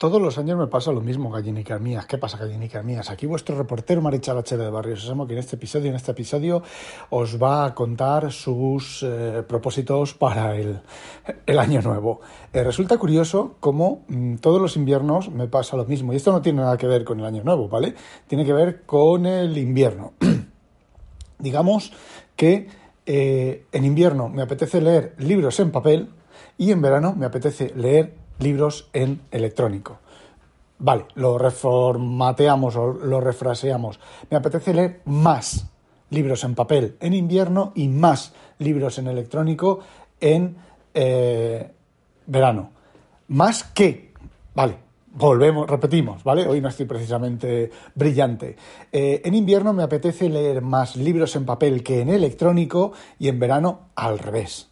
Todos los años me pasa lo mismo, gallinicas mías. ¿Qué pasa, gallinicas mías? Aquí vuestro reportero Marichal H. de Barrio Sésamo, que en este episodio, en este episodio, os va a contar sus eh, propósitos para el, el año nuevo. Eh, resulta curioso cómo mm, todos los inviernos me pasa lo mismo. Y esto no tiene nada que ver con el año nuevo, ¿vale? Tiene que ver con el invierno. Digamos que eh, en invierno me apetece leer libros en papel y en verano me apetece leer libros en electrónico. Vale, lo reformateamos o lo refraseamos. Me apetece leer más libros en papel en invierno y más libros en electrónico en eh, verano. Más que, vale, volvemos, repetimos, ¿vale? Hoy no estoy precisamente brillante. Eh, en invierno me apetece leer más libros en papel que en electrónico y en verano al revés.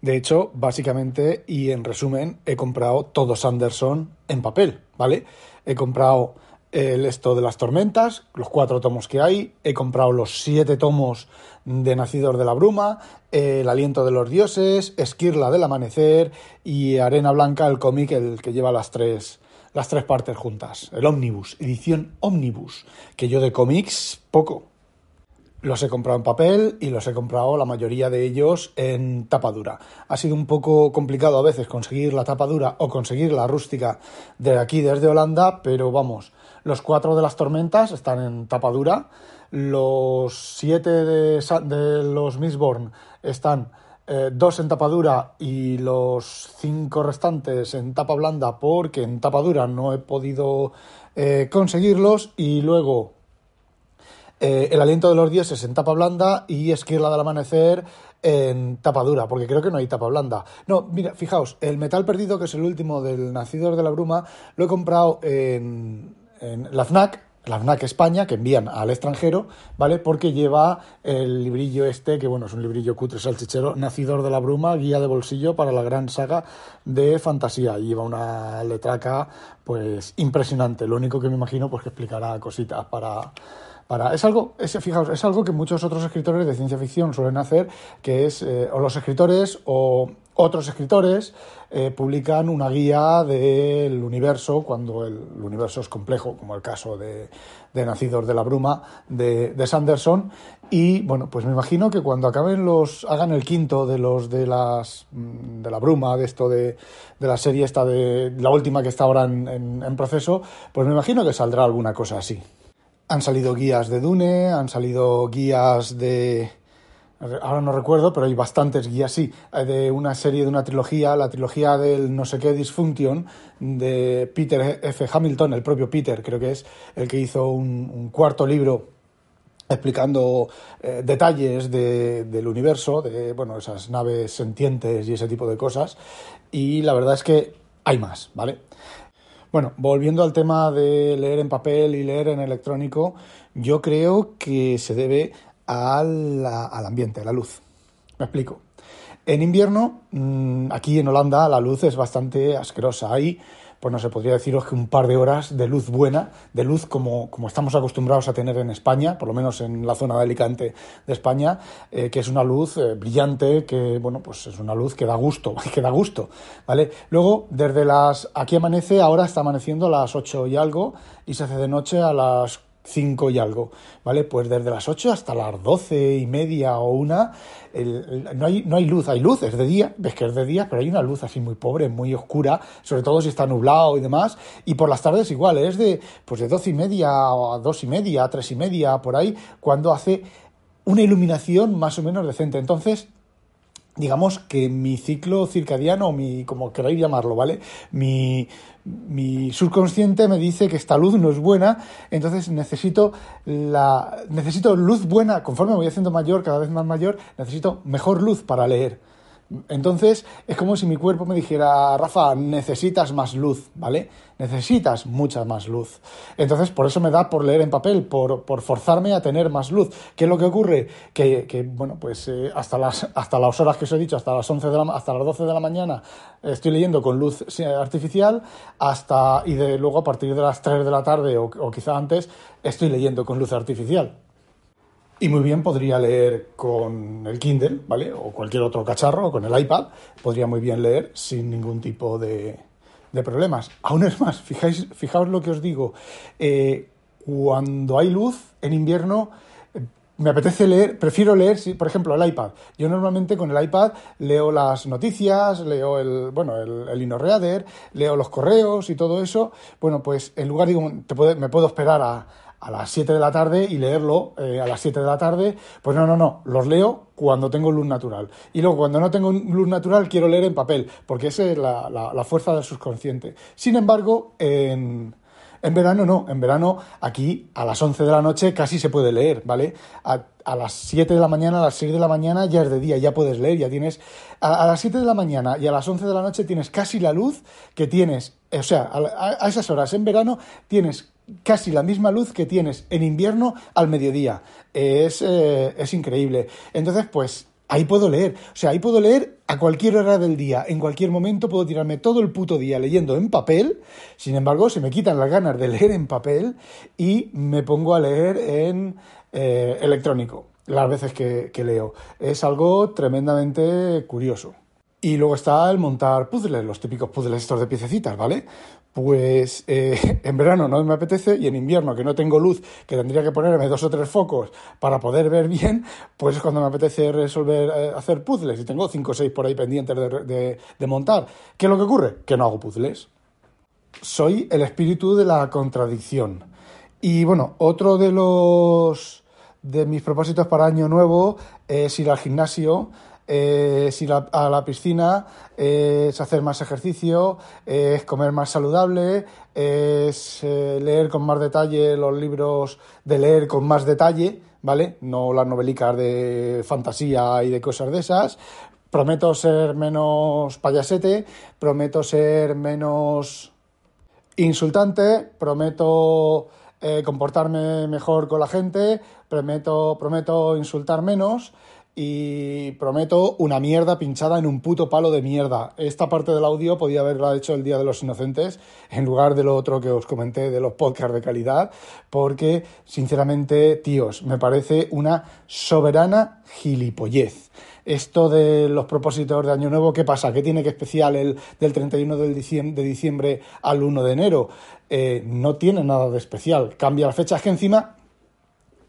De hecho, básicamente y en resumen, he comprado todo Sanderson en papel, ¿vale? He comprado el esto de las tormentas, los cuatro tomos que hay, he comprado los siete tomos de Nacidor de la Bruma, El aliento de los dioses, Esquirla del amanecer y Arena Blanca, el cómic, el que lleva las tres, las tres partes juntas, el Omnibus, edición Omnibus, que yo de cómics poco, los he comprado en papel y los he comprado la mayoría de ellos en tapa dura. Ha sido un poco complicado a veces conseguir la tapa dura o conseguir la rústica de aquí desde Holanda, pero vamos, los cuatro de las tormentas están en tapa dura, los siete de, los Mistborn están eh, dos en tapa dura y los cinco restantes en tapa blanda porque en tapa dura no he podido eh, conseguirlos y luego eh, el aliento de los dioses en tapa blanda y Esquirla del amanecer en tapa dura, porque creo que no hay tapa blanda. No, mira, fijaos, el metal perdido, que es el último del Nacidos de la Bruma, lo he comprado en, la FNAC, la FNAC España, que envían al extranjero, ¿vale? Porque lleva el librillo este, que bueno, es un librillo cutre salchichero, Nacidor de la Bruma, guía de bolsillo para la gran saga de fantasía. Lleva una letraca, pues, impresionante. Lo único que me imagino, pues, que explicará cositas para es algo, es, fijaos, es algo que muchos otros escritores de ciencia ficción suelen hacer, que es, eh, o los escritores o otros escritores eh, publican una guía del universo cuando el, universo es complejo, como el caso de, Nacidos de la Bruma de, Sanderson. Y bueno, pues me imagino que cuando acaben los, hagan el quinto de los de las de la bruma, de esto de, de la serie esta de la última que está ahora en proceso, pues me imagino que saldrá alguna cosa así. Han salido guías de Dune, han salido guías de... Ahora no recuerdo, pero hay bastantes guías, sí, de una serie, de una trilogía, la trilogía del no sé qué Dysfunction, de Peter F. Hamilton, el propio Peter, creo que es el que hizo un, cuarto libro explicando eh, detalles del universo, de bueno, esas naves sentientes y ese tipo de cosas. Y la verdad es que hay más, ¿vale? Bueno, volviendo al tema de leer en papel y leer en electrónico, yo creo que se debe al ambiente, a la luz. Me explico. En invierno, mm, aquí en Holanda, la luz es bastante asquerosa. Hay pues no sé, podría deciros que un par de horas de luz buena, de luz como, como estamos acostumbrados a tener en España, por lo menos en la zona de Alicante de España, eh, que es una luz eh, brillante, que, bueno, pues es una luz que da gusto, que da gusto, ¿vale? Luego, desde las, aquí amanece, ahora está amaneciendo a las 8 y algo, y se hace de noche a las 5 y algo, ¿vale? Pues desde las 8 hasta las 12 y media o una, no, hay, no hay luz, hay luz, es de día, ves que es de día, pero hay una luz así muy pobre, muy oscura, sobre todo si está nublado y demás, y por las tardes igual, es de, pues de 12 y media a 2 y media, 3 y media, por ahí, cuando hace una iluminación más o menos decente. Entonces, digamos que mi ciclo circadiano, mi, como queráis llamarlo, ¿vale? Mi, mi subconsciente me dice que esta luz no es buena, entonces necesito la necesito luz buena, conforme voy haciendo mayor, cada vez más mayor, necesito mejor luz para leer. Entonces es como si mi cuerpo me dijera, Rafa, necesitas más luz, ¿vale? Necesitas mucha más luz. Entonces por eso me da por leer en papel, por, por forzarme a tener más luz. ¿Qué es lo que ocurre? Que, que bueno, pues eh, hasta, las, hasta las horas que os he dicho, hasta las, 11 de la, hasta las 12 de la mañana estoy leyendo con luz artificial, hasta y de luego a partir de las 3 de la tarde o, o quizá antes estoy leyendo con luz artificial. Y muy bien podría leer con el Kindle, ¿vale? O cualquier otro cacharro, o con el iPad, podría muy bien leer sin ningún tipo de, problemas. Aún es más, fijáis, fijaos lo que os digo. Eh, cuando hay luz en invierno, eh, me apetece leer, prefiero leer, por ejemplo, el iPad. Yo normalmente con el iPad leo las noticias, leo el, bueno, el, InnoReader, leo los correos y todo eso. Bueno, pues en lugar, digo, te me puedo esperar a, a las 7 de la tarde y leerlo eh, a las 7 de la tarde, pues no, no, no, los leo cuando tengo luz natural. Y luego cuando no tengo luz natural quiero leer en papel, porque esa es la, la, fuerza del subconsciente. Sin embargo, en, en verano no, en verano aquí a las 11 de la noche casi se puede leer, ¿vale? A, a, las 7 de la mañana, a las 6 de la mañana ya es de día, ya puedes leer, ya tienes... A, las 7 de la mañana y a las 11 de la noche tienes casi la luz que tienes, o sea, a, a esas horas en verano tienes casi la misma luz que tienes en invierno al mediodía. Es, eh, es increíble. Entonces, pues ahí puedo leer. O sea, ahí puedo leer a cualquier hora del día, en cualquier momento puedo tirarme todo el puto día leyendo en papel. Sin embargo, se me quitan las ganas de leer en papel y me pongo a leer en eh, electrónico las veces que, que leo. Es algo tremendamente curioso. Y luego está el montar puzzles, los típicos puzzles estos de piececitas, ¿vale? Pues eh, en verano no me apetece y en invierno que no tengo luz, que tendría que ponerme dos o tres focos para poder ver bien, pues es cuando me apetece resolver, eh, hacer puzzles y tengo cinco o seis por ahí pendientes de, de montar. ¿Qué es lo que ocurre? Que no hago puzzles. Soy el espíritu de la contradicción. Y bueno, otro de los de mis propósitos para año nuevo es ir al gimnasio es ir a la piscina, es hacer más ejercicio, es comer más saludable, es eh, leer con más detalle los libros de leer con más detalle, ¿vale? No las novelicas de fantasía y de cosas de esas. Prometo ser menos payasete, prometo ser menos insultante, prometo eh, comportarme mejor con la gente, prometo, prometo insultar menos y prometo una mierda pinchada en un puto palo de mierda. Esta parte del audio podía haberla hecho el Día de los Inocentes en lugar de lo otro que os comenté de los podcasts de calidad, porque sinceramente, tíos, me parece una soberana gilipollez. Esto de los propósitos de Año Nuevo, ¿qué pasa? ¿Qué tiene que especial el del 31 de diciembre al 1 de enero? Eh, no tiene nada de especial. Cambia la fecha, es que encima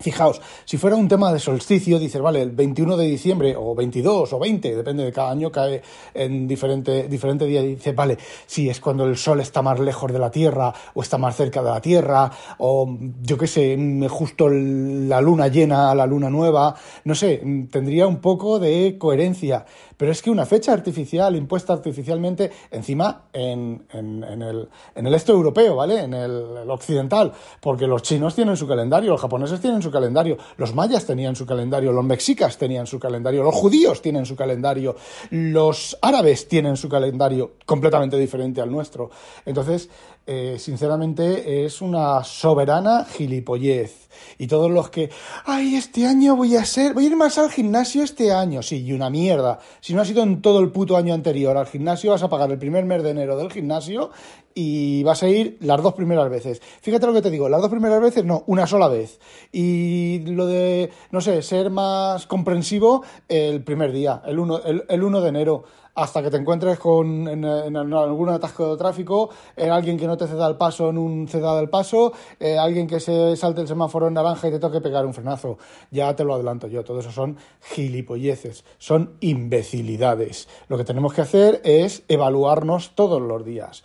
Fijaos, si fuera un tema de solsticio, dices, vale, el 21 de diciembre, o 22, o 20, depende de cada año, cae en diferente, diferente día, y dices, vale, si es cuando el sol está más lejos de la Tierra, o está más cerca de la Tierra, o yo qué sé, justo la luna llena, la luna nueva, no sé, tendría un poco de coherencia. Pero es que una fecha artificial, impuesta artificialmente, encima en, el, en el este europeo, ¿vale? En el, occidental, porque los chinos tienen su calendario, los japoneses tienen su calendario, los mayas tenían su calendario, los mexicas tenían su calendario, los judíos tienen su calendario, los árabes tienen su calendario completamente diferente al nuestro. Entonces, eh, sinceramente, es una soberana gilipollez. Y todos los que, ay, este año voy a ser, voy a ir más al gimnasio este año, sí, y una mierda. Si no has ido en todo el puto año anterior al gimnasio, vas a pagar el primer mes de enero del gimnasio y vas a ir las dos primeras veces. Fíjate lo que te digo, las dos primeras veces no, una sola vez. Y lo de, no sé, ser más comprensivo el primer día, el el, el 1 de enero hasta que te encuentres con, en, algún atasco de tráfico, en alguien que no te ceda el paso en un ceda del paso, eh, alguien que se salte el semáforo en naranja y te toque pegar un frenazo. Ya te lo adelanto yo, todo eso son gilipolleces, son imbecilidades. Lo que tenemos que hacer es evaluarnos todos los días,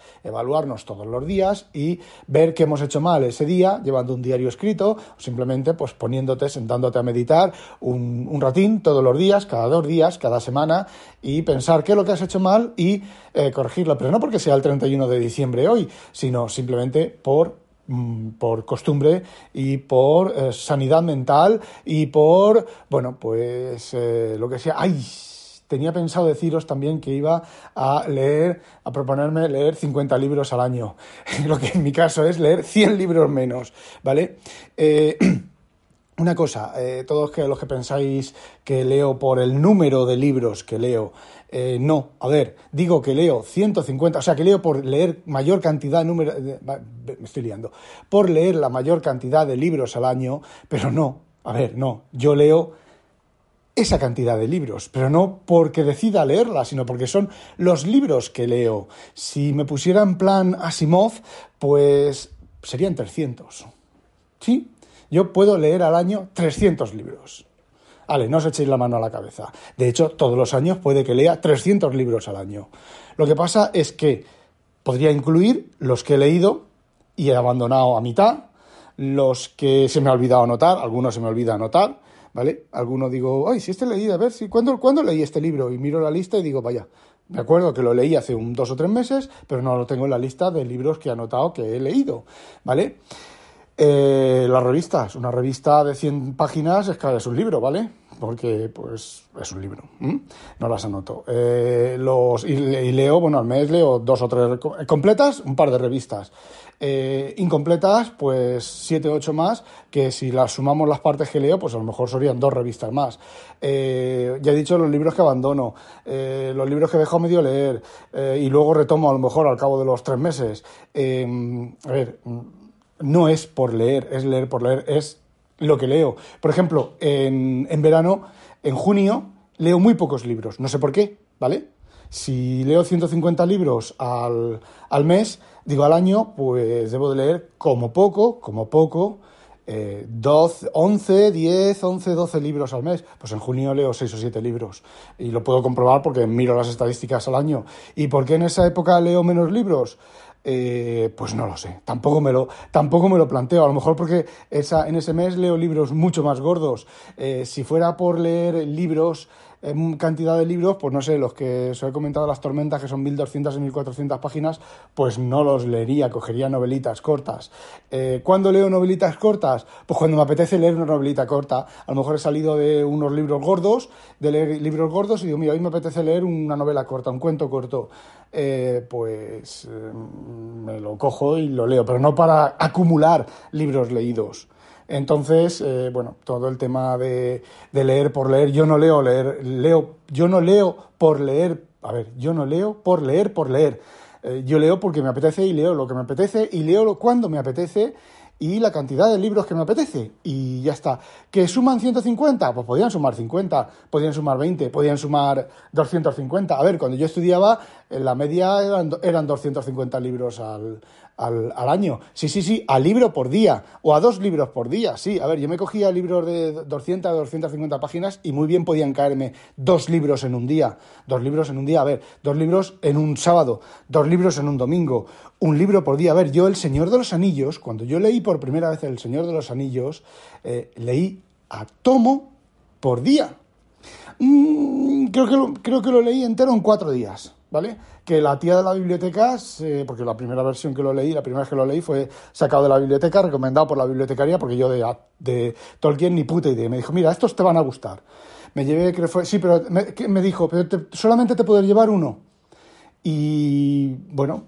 todos los días y ver qué hemos hecho mal ese día, llevando un diario escrito, o simplemente pues poniéndote, sentándote a meditar un, un ratín todos los días, cada dos días, cada semana, y pensar qué lo que has hecho mal y eh, corregirlo. Pero no porque sea el 31 de diciembre hoy, sino simplemente por mm, por costumbre y por eh, sanidad mental y por, bueno, pues eh, lo que sea. ¡Ay! Tenía pensado deciros también que iba a leer, a proponerme leer 50 libros al año, lo que en mi caso es leer 100 libros menos, ¿vale? Eh, una cosa, eh, todos los que pensáis que leo por el número de libros que leo, eh, no, a ver, digo que leo 150, o sea, que leo por leer mayor cantidad de número, me estoy liando, por leer la mayor cantidad de libros al año, pero no, a ver, no, yo leo esa cantidad de libros, pero no porque decida leerla, sino porque son los libros que leo. Si me pusiera en plan Asimov, pues serían 300. ¿Sí? Yo puedo leer al año 300 libros. Vale, no os echéis la mano a la cabeza. De hecho, todos los años puede que lea 300 libros al año. Lo que pasa es que podría incluir los que he leído y he abandonado a mitad, los que se me ha olvidado anotar, algunos se me olvida anotar, ¿vale? Algunos digo, ay, si este leí, a ver, si, ¿cuándo, ¿cuándo leí este libro? Y miro la lista y digo, vaya, me acuerdo que lo leí hace un dos o tres meses, pero no lo tengo en la lista de libros que he anotado que he leído, ¿vale? Eh, las revistas, una revista de 100 páginas es, es un libro, ¿vale? Porque pues es un libro, no las anoto. Eh, los, y, leo, bueno, al mes leo dos o tres completas, un par de revistas. Eh, incompletas, pues siete o ocho más, que si las sumamos las partes que leo, pues a lo mejor serían dos revistas más. Eh, ya he dicho los libros que abandono, eh, los libros que dejo medio leer y luego retomo a lo mejor al cabo de los tres meses. a ver no es por leer, es leer por leer, es lo que leo. Por ejemplo, en, en verano, en junio, leo muy pocos libros, no sé por qué, ¿vale? Si leo 150 libros al, al mes, digo al año, pues debo de leer como poco, como poco, eh, 12, 11, 10, 11, 12 libros al mes. Pues en junio leo 6 o 7 libros. Y lo puedo comprobar porque miro las estadísticas al año. ¿Y por qué en esa época leo menos libros? Eh, pues no lo sé, tampoco me lo, tampoco me lo planteo. A lo mejor porque esa, en ese mes leo libros mucho más gordos. Eh, si fuera por leer libros en cantidad de libros, pues no sé, los que os he comentado, Las Tormentas, que son 1200 y 1400 páginas, pues no los leería, cogería novelitas cortas. Eh, ¿Cuándo leo novelitas cortas? Pues cuando me apetece leer una novelita corta. A lo mejor he salido de unos libros gordos, de leer libros gordos, y digo, mira, hoy me apetece leer una novela corta, un cuento corto. Eh, pues eh, me lo cojo y lo leo, pero no para acumular libros leídos. Entonces, eh, bueno, todo el tema de, de, leer por leer, yo no leo leer, leo, yo no leo por leer, a ver, yo no leo por leer por leer. Eh, yo leo porque me apetece y leo lo que me apetece y leo cuando me apetece y la cantidad de libros que me apetece. Y ya está. ¿Que suman 150? Pues podían sumar 50, podían sumar 20, podían sumar 250. A ver, cuando yo estudiaba, en la media eran, eran 250 libros al, al, año. Sí, sí, sí, a libro por día o a dos libros por día. Sí, a ver, yo me cogía libros de 200 a 250 páginas y muy bien podían caerme dos libros en un día. Dos libros en un día, a ver, dos libros en un sábado, dos libros en un domingo, un libro por día. A ver, yo El Señor de los Anillos, cuando yo leí por primera vez El Señor de los Anillos, eh, leí a tomo por día. Mm, creo, que lo, creo que lo leí entero en cuatro días, ¿vale? Que la tía de la biblioteca, porque la primera versión que lo leí, la primera vez que lo leí fue sacado de la biblioteca, recomendado por la bibliotecaria, porque yo de, de Tolkien ni puta idea. Me dijo, mira, estos te van a gustar. Me llevé, creo fue, sí, pero me, me dijo, pero te, solamente te puedes llevar uno. Y bueno,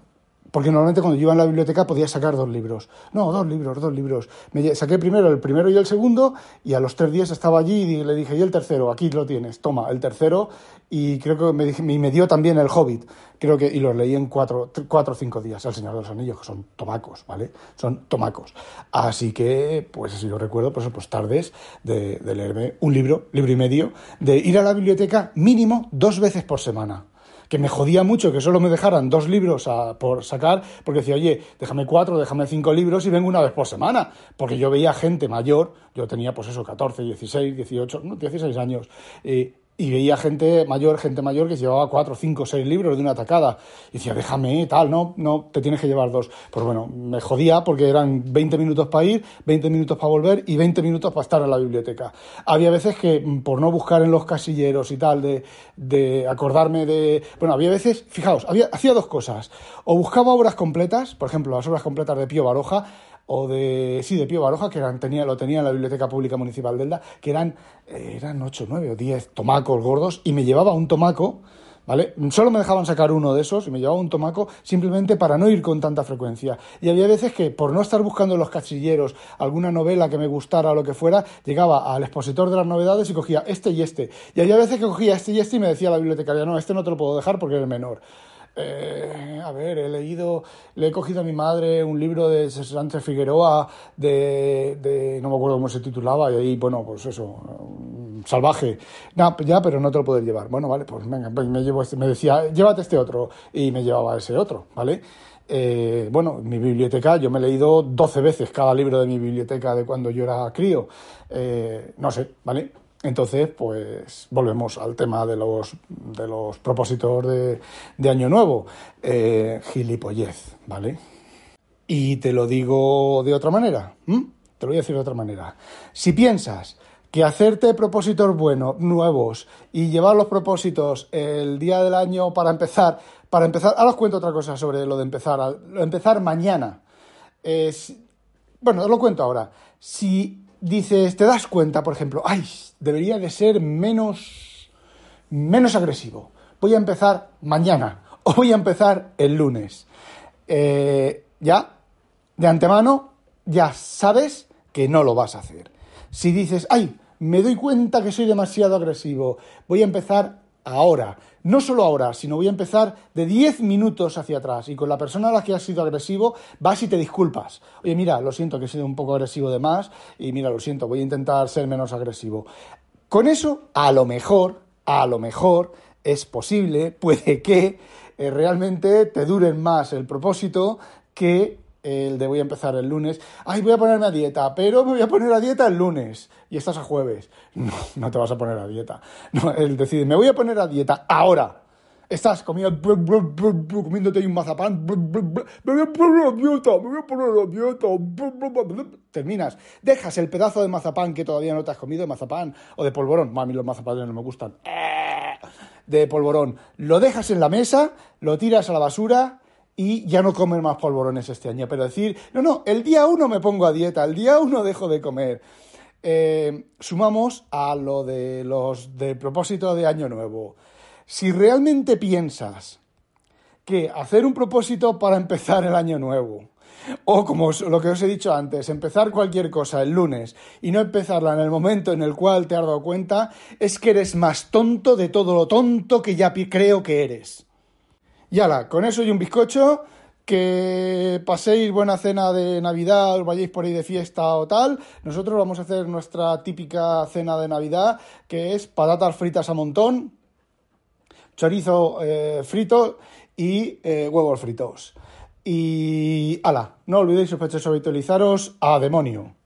porque normalmente cuando yo iba en la biblioteca podía sacar dos libros. No, dos libros, dos libros. Me saqué primero el primero y el segundo y a los tres días estaba allí y le dije, y el tercero, aquí lo tienes, toma, el tercero. Y creo que me, me dio también el Hobbit, creo que, y los leí en cuatro, cuatro o cinco días, El Señor de los Anillos, que son tomacos, ¿vale? Son tomacos. Así que, pues así lo recuerdo, pues, pues tardes de, de leerme un libro, libro y medio, de ir a la biblioteca mínimo dos veces por semana que me jodía mucho que solo me dejaran dos libros por sacar, porque decía, oye, déjame cuatro, déjame cinco libros y vengo una vez por semana, porque yo veía gente mayor, yo tenía pues eso, 14, 16, 18, no, 16 años, eh, y veía gente mayor, gente mayor que llevaba cuatro, cinco, seis libros de una atacada. Y decía, déjame, tal, no, no, te tienes que llevar dos. Pues bueno, me jodía porque eran 20 minutos para ir, 20 minutos para volver y 20 minutos para estar en la biblioteca. Había veces que, mm, por no buscar en los casilleros y tal, de, de acordarme de... Bueno, había veces, fijaos, había, hacía dos cosas. O buscaba obras completas, por ejemplo, las obras completas de Pío Baroja, o de, sí, de Pío Baroja, que eran, tenía, lo tenía en la Biblioteca Pública Municipal de Elda, que eran, eran 8, 9 o 10 tomacos gordos, y me llevaba un tomaco, ¿vale? Solo me dejaban sacar uno de esos y me llevaba un tomaco simplemente para no ir con tanta frecuencia. Y había veces que, por no estar buscando en los cachilleros alguna novela que me gustara o lo que fuera, llegaba al expositor de las novedades y cogía este y este. Y había veces que cogía este y este y me decía la bibliotecaria, no, este no te lo puedo dejar porque eres menor. Eh, a ver, he leído, le he cogido a mi madre un libro de Sánchez Figueroa, de, de, no me acuerdo cómo se titulaba, y ahí, bueno, pues eso, salvaje. No, ya, pero no te lo puedes llevar. Bueno, vale, pues venga, pues me llevo este, me decía, llévate este otro, y me llevaba ese otro, ¿vale? Eh, bueno, mi biblioteca, yo me he leído 12 veces cada libro de mi biblioteca de cuando yo era crío. Eh, no sé, ¿vale? Entonces, pues volvemos al tema de los, de los propósitos de, de Año Nuevo. Eh, gilipollez, ¿vale? Y te lo digo de otra manera. Te lo voy a decir de otra manera. Si piensas que hacerte propósitos buenos, nuevos, y llevar los propósitos el día del año para empezar, para empezar, ahora os cuento otra cosa sobre lo de empezar, empezar mañana. Bueno, os lo cuento ahora. Si dices, te das cuenta, por ejemplo, ay, debería de ser menos, menos agresivo. Voy a empezar mañana o voy a empezar el lunes. Eh, ya, de antemano, ya sabes que no lo vas a hacer. Si dices, ay, me doy cuenta que soy demasiado agresivo, voy a empezar ahora. No solo ahora, sino voy a empezar de 10 minutos hacia atrás y con la persona a la que has sido agresivo vas y te disculpas. Oye, mira, lo siento que he sido un poco agresivo de más y mira, lo siento, voy a intentar ser menos agresivo. Con eso, a lo mejor, a lo mejor es posible, puede que eh, realmente te duren más el propósito que el de voy a empezar el lunes, ay, voy a ponerme a dieta, pero me voy a poner a dieta el lunes y estás a jueves. No, no te vas a poner a dieta. No, él decide, me voy a poner a dieta ahora. Estás comiendo, comiéndote un mazapán, me voy a poner a dieta, me voy a poner a dieta. Terminas, dejas el pedazo de mazapán que todavía no te has comido, de mazapán o de polvorón. A mí los mazapanes no me gustan. De polvorón. Lo dejas en la mesa, lo tiras a la basura y ya no comer más polvorones este año. Pero decir, no, no, el día uno me pongo a dieta, el día uno dejo de comer. Eh, sumamos a lo de los de propósito de año nuevo. Si realmente piensas que hacer un propósito para empezar el año nuevo, o como lo que os he dicho antes, empezar cualquier cosa el lunes y no empezarla en el momento en el cual te has dado cuenta, es que eres más tonto de todo lo tonto que ya creo que eres. Y ala, con eso y un bizcocho, que paséis buena cena de Navidad, os vayáis por ahí de fiesta o tal. Nosotros vamos a hacer nuestra típica cena de Navidad, que es patatas fritas a montón, chorizo eh, frito y eh, huevos fritos. Y ala, no olvidéis sospechosos habitualizaros a demonio.